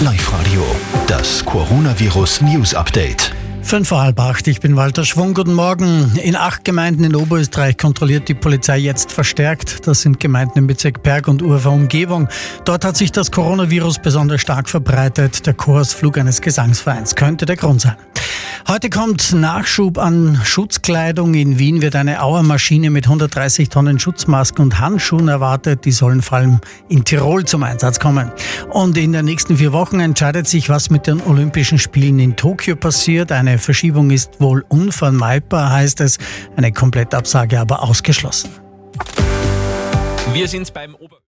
Live Radio, das Coronavirus News Update. Fünf vor halb acht, ich bin Walter Schwung, guten Morgen. In acht Gemeinden in Oberösterreich kontrolliert die Polizei jetzt verstärkt. Das sind Gemeinden im Bezirk Berg und Urfer Umgebung. Dort hat sich das Coronavirus besonders stark verbreitet. Der Chorsflug eines Gesangsvereins könnte der Grund sein. Heute kommt Nachschub an Schutzkleidung. In Wien wird eine Auermaschine mit 130 Tonnen Schutzmasken und Handschuhen erwartet. Die sollen vor allem in Tirol zum Einsatz kommen. Und in den nächsten vier Wochen entscheidet sich, was mit den Olympischen Spielen in Tokio passiert. Eine Verschiebung ist wohl unvermeidbar, heißt es. Eine Komplettabsage aber ausgeschlossen. Wir sind beim Ober